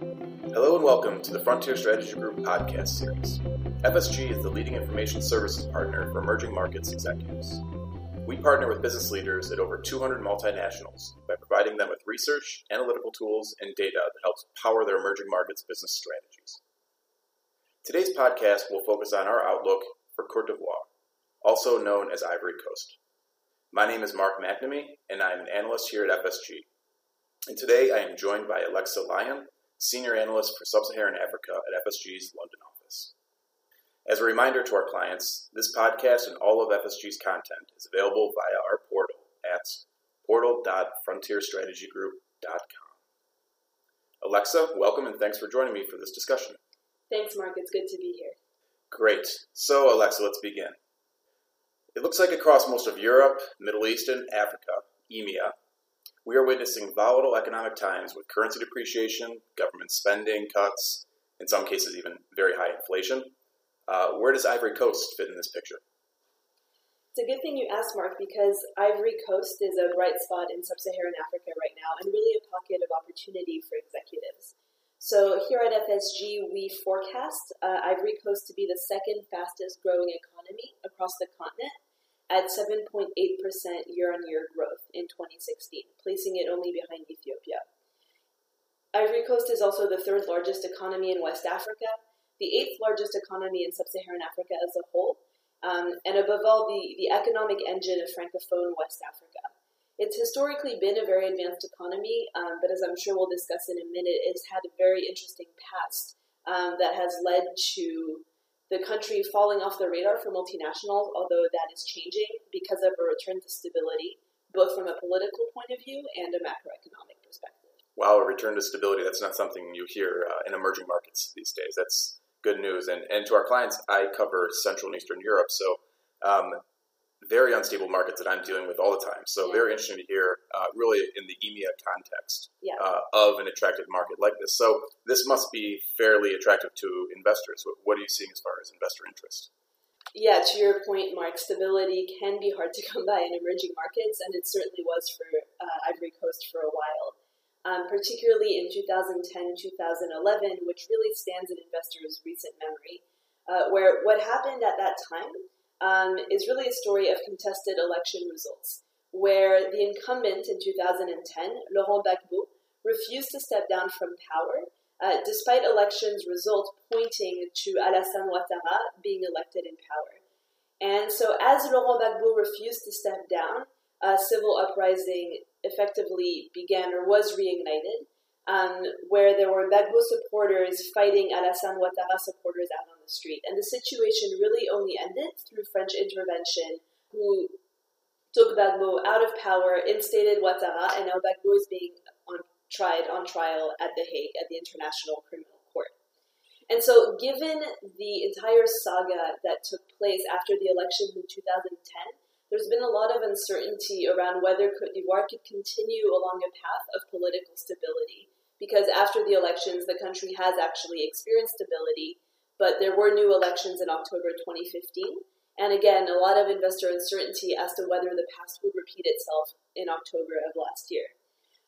Hello and welcome to the Frontier Strategy Group podcast series. FSG is the leading information services partner for emerging markets executives. We partner with business leaders at over 200 multinationals by providing them with research, analytical tools, and data that helps power their emerging markets business strategies. Today's podcast will focus on our outlook for Cote d'Ivoire, also known as Ivory Coast. My name is Mark McNamee, and I am an analyst here at FSG. And today I am joined by Alexa Lyon, Senior Analyst for Sub Saharan Africa at FSG's London office. As a reminder to our clients, this podcast and all of FSG's content is available via our portal at portal.frontierstrategygroup.com. Alexa, welcome and thanks for joining me for this discussion. Thanks, Mark. It's good to be here. Great. So, Alexa, let's begin. It looks like across most of Europe, Middle East, and Africa, EMEA, we are witnessing volatile economic times with currency depreciation, government spending cuts, in some cases, even very high inflation. Uh, where does Ivory Coast fit in this picture? It's a good thing you asked, Mark, because Ivory Coast is a bright spot in sub Saharan Africa right now and really a pocket of opportunity for executives. So, here at FSG, we forecast uh, Ivory Coast to be the second fastest growing economy across the continent at 7.8% year on year growth in 2016, placing it only behind Ethiopia. Ivory Coast is also the third largest economy in West Africa the eighth largest economy in sub Saharan Africa as a whole, um, and above all, the, the economic engine of Francophone West Africa. It's historically been a very advanced economy, um, but as I'm sure we'll discuss in a minute, it's had a very interesting past um, that has led to the country falling off the radar for multinationals, although that is changing because of a return to stability, both from a political point of view and a macroeconomic perspective. Wow, a return to stability, that's not something you hear uh, in emerging markets these days. That's good news. And, and to our clients, I cover Central and Eastern Europe. So, um, very unstable markets that I'm dealing with all the time. So, yeah. very interesting to hear, uh, really, in the EMEA context yeah. uh, of an attractive market like this. So, this must be fairly attractive to investors. What, what are you seeing as far as investor interest? Yeah, to your point, Mark, stability can be hard to come by in emerging markets, and it certainly was for uh, Ivory Coast for a while um, particularly in 2010 2011, which really stands in investors' recent memory, uh, where what happened at that time um, is really a story of contested election results, where the incumbent in 2010, Laurent Gbagbo, refused to step down from power. Uh, despite elections results pointing to Alassane Ouattara being elected in power. And so, as Laurent Gbagbo refused to step down, a civil uprising effectively began or was reignited, um, where there were Gbagbo supporters fighting Alassane Ouattara supporters out on the street. And the situation really only ended through French intervention, who took Gbagbo out of power, instated Ouattara, and now Gbagbo is being on, tried on trial at The Hague at the International Criminal Court. And so, given the entire saga that took place after the elections in 2010, there's been a lot of uncertainty around whether Cote d'Ivoire could continue along a path of political stability. Because after the elections, the country has actually experienced stability, but there were new elections in October 2015. And again, a lot of investor uncertainty as to whether the past would repeat itself in October of last year.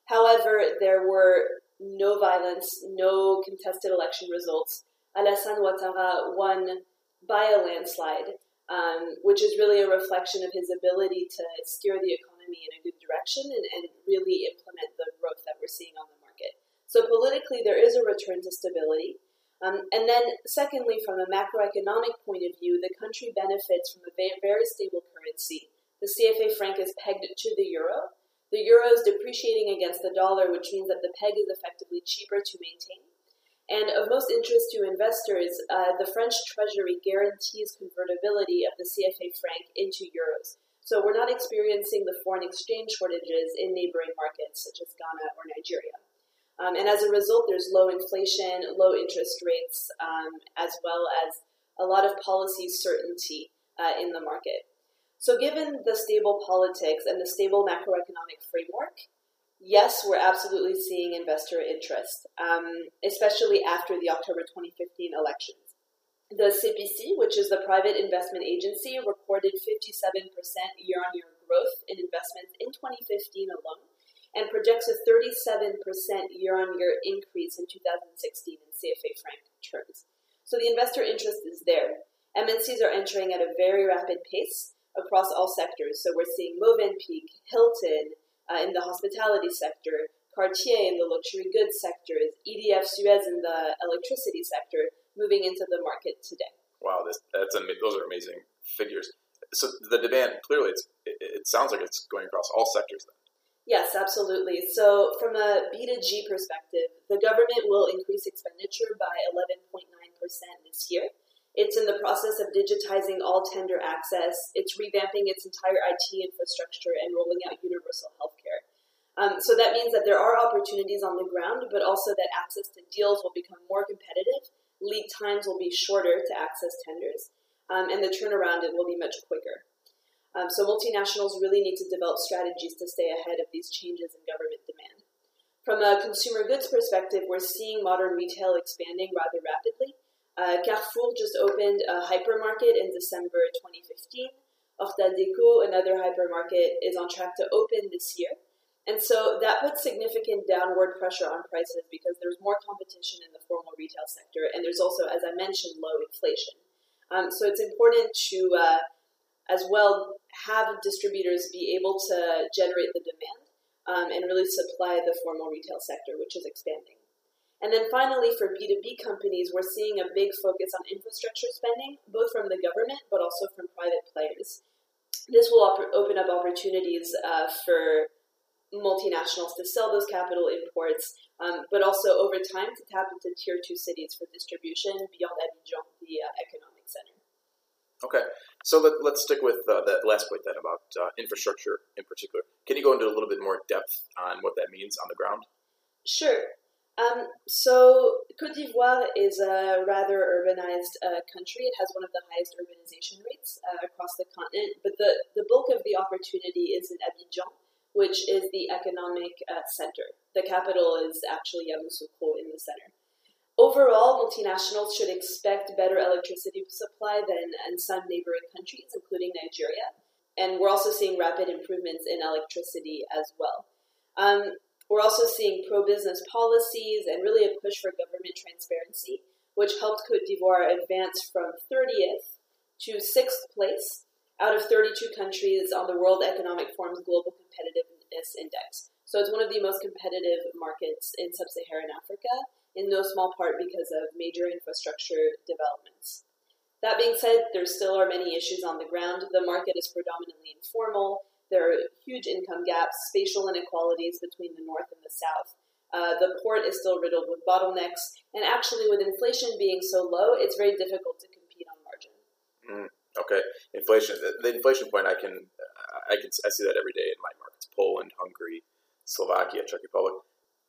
However, there were no violence, no contested election results. Alassane Ouattara won by a landslide, um, which is really a reflection of his ability to steer the economy in a good direction and, and really implement the growth that we're seeing on the. So politically, there is a return to stability. Um, and then, secondly, from a macroeconomic point of view, the country benefits from a very stable currency. The CFA franc is pegged to the euro. The euro is depreciating against the dollar, which means that the peg is effectively cheaper to maintain. And of most interest to investors, uh, the French Treasury guarantees convertibility of the CFA franc into euros. So we're not experiencing the foreign exchange shortages in neighboring markets such as Ghana or Nigeria. Um, and as a result, there's low inflation, low interest rates, um, as well as a lot of policy certainty uh, in the market. So, given the stable politics and the stable macroeconomic framework, yes, we're absolutely seeing investor interest, um, especially after the October 2015 elections. The CEPICI, which is the private investment agency, recorded 57% year on year growth in investments in 2015 alone. And projects a 37% year on year increase in 2016 in CFA franc terms. So the investor interest is there. MNCs are entering at a very rapid pace across all sectors. So we're seeing Movenpick, Hilton uh, in the hospitality sector, Cartier in the luxury goods sector, EDF Suez in the electricity sector moving into the market today. Wow, this, that's those are amazing figures. So the demand clearly, it sounds like it's going across all sectors. Then. Yes, absolutely. So, from a B2G perspective, the government will increase expenditure by 11.9% this year. It's in the process of digitizing all tender access. It's revamping its entire IT infrastructure and rolling out universal healthcare. Um, so that means that there are opportunities on the ground, but also that access to deals will become more competitive, lead times will be shorter to access tenders, um, and the turnaround it will be much quicker. Um, so multinationals really need to develop strategies to stay ahead of these changes in government demand. From a consumer goods perspective, we're seeing modern retail expanding rather rapidly. Uh, Carrefour just opened a hypermarket in December 2015. Horta Deco, another hypermarket, is on track to open this year. And so that puts significant downward pressure on prices because there's more competition in the formal retail sector, and there's also, as I mentioned, low inflation. Um, so it's important to, uh, as well, have distributors be able to generate the demand um, and really supply the formal retail sector, which is expanding. And then finally, for B2B companies, we're seeing a big focus on infrastructure spending, both from the government but also from private players. This will op- open up opportunities uh, for multinationals to sell those capital imports, um, but also over time to tap into tier two cities for distribution beyond Abidjan, the uh, economic center. Okay, so let, us stick with uh, that last point then about uh, infrastructure in particular. Can you go into a little bit more depth on what that means on the ground? Sure. Um, so Cote d'Ivoire is a rather urbanized uh, country. It has one of the highest urbanization rates uh, across the continent, but the, the bulk of the opportunity is in Abidjan, which is the economic uh, center. The capital is actually Yamoussoukro in the center. Overall, multinationals should expect better electricity supply than in some neighboring countries, including Nigeria. And we're also seeing rapid improvements in electricity as well. Um, we're also seeing pro business policies and really a push for government transparency, which helped Cote d'Ivoire advance from 30th to 6th place out of 32 countries on the World Economic Forum's Global Competitiveness Index. So it's one of the most competitive markets in sub Saharan Africa, in no small part because of major infrastructure developments. That being said, there still are many issues on the ground. The market is predominantly informal, there are huge income gaps, spatial inequalities between the North and the South. Uh, the port is still riddled with bottlenecks, and actually, with inflation being so low, it's very difficult to compete on margin. Mm, okay, inflation. The inflation point, I can, I can, I see that every day in my markets: Poland, Hungary, Slovakia, Czech Republic.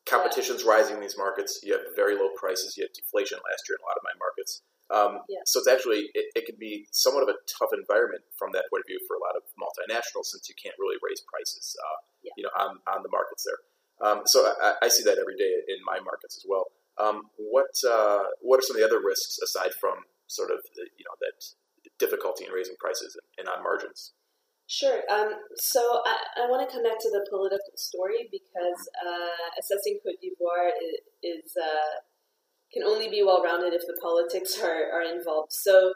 Competition's yeah. rising in these markets. You have very low prices. You had deflation last year in a lot of my markets. Um, yeah. So it's actually it, it, can be somewhat of a tough environment from that point of view for a lot of multinationals since you can't really raise prices, uh, yeah. you know, on, on the markets there. Um, so I, I, see that every day in my markets as well. Um, what uh, what are some of the other risks aside from sort of the, you know that difficulty in raising prices and, and on margins? Sure. Um, so I, I want to come back to the political story because uh, assessing Cote d'Ivoire is, is uh, can only be well rounded if the politics are, are involved. So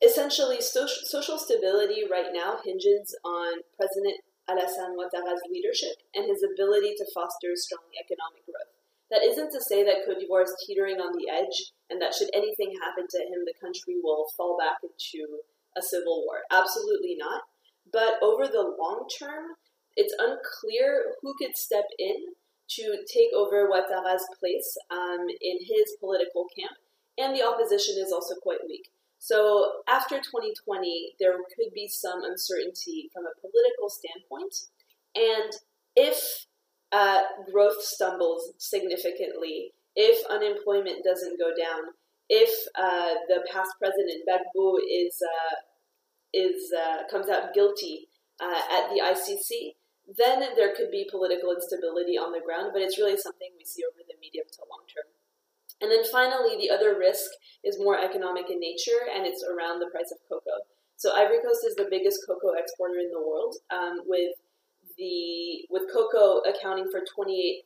essentially, social, social stability right now hinges on President Alassane Ouattara's leadership and his ability to foster strong economic growth. That isn't to say that Cote d'Ivoire is teetering on the edge and that should anything happen to him, the country will fall back into a civil war. Absolutely not. But over the long term, it's unclear who could step in to take over Ouattara's place um, in his political camp, and the opposition is also quite weak. So after 2020, there could be some uncertainty from a political standpoint, and if uh, growth stumbles significantly, if unemployment doesn't go down, if uh, the past president Gbagbo is uh, is uh, comes out guilty uh, at the ICC, then there could be political instability on the ground, but it's really something we see over the medium to long term. And then finally, the other risk is more economic in nature, and it's around the price of cocoa. So Ivory Coast is the biggest cocoa exporter in the world, um, with the with cocoa accounting for 28.6%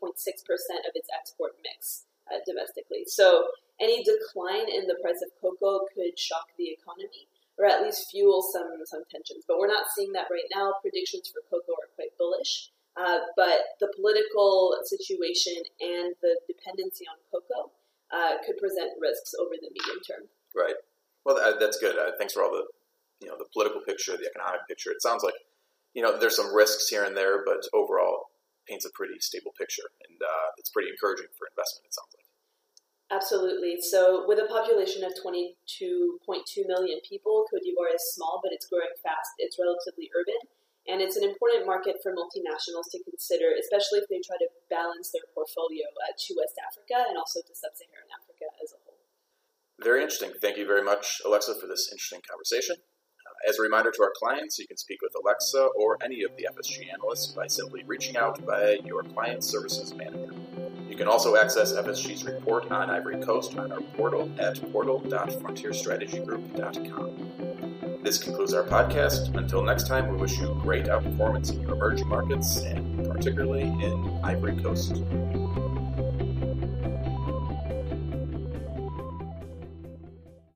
of its export mix uh, domestically. So any decline in the price of cocoa could shock the economy or at least fuel some some tensions. But we're not seeing that right now. Predictions for cocoa are quite bullish. Uh, but the political situation and the dependency on cocoa uh, could present risks over the medium term. Right. Well, that, that's good. Uh, thanks for all the you know the political picture, the economic picture. It sounds like you know there's some risks here and there, but overall paints a pretty stable picture, and uh, it's pretty encouraging for investment. It sounds like. Absolutely. So, with a population of 22.2 million people, Cote d'Ivoire is small, but it's growing fast. It's relatively urban, and it's an important market for multinationals to consider, especially if they try to balance their portfolio uh, to West Africa and also to Sub Saharan Africa as a whole. Very interesting. Thank you very much, Alexa, for this interesting conversation. Uh, as a reminder to our clients, you can speak with Alexa or any of the FSG analysts by simply reaching out by your client services manager. You can also access FSG's report on Ivory Coast on our portal at portal.frontierstrategygroup.com. This concludes our podcast. Until next time, we wish you great outperformance in your emerging markets and particularly in Ivory Coast.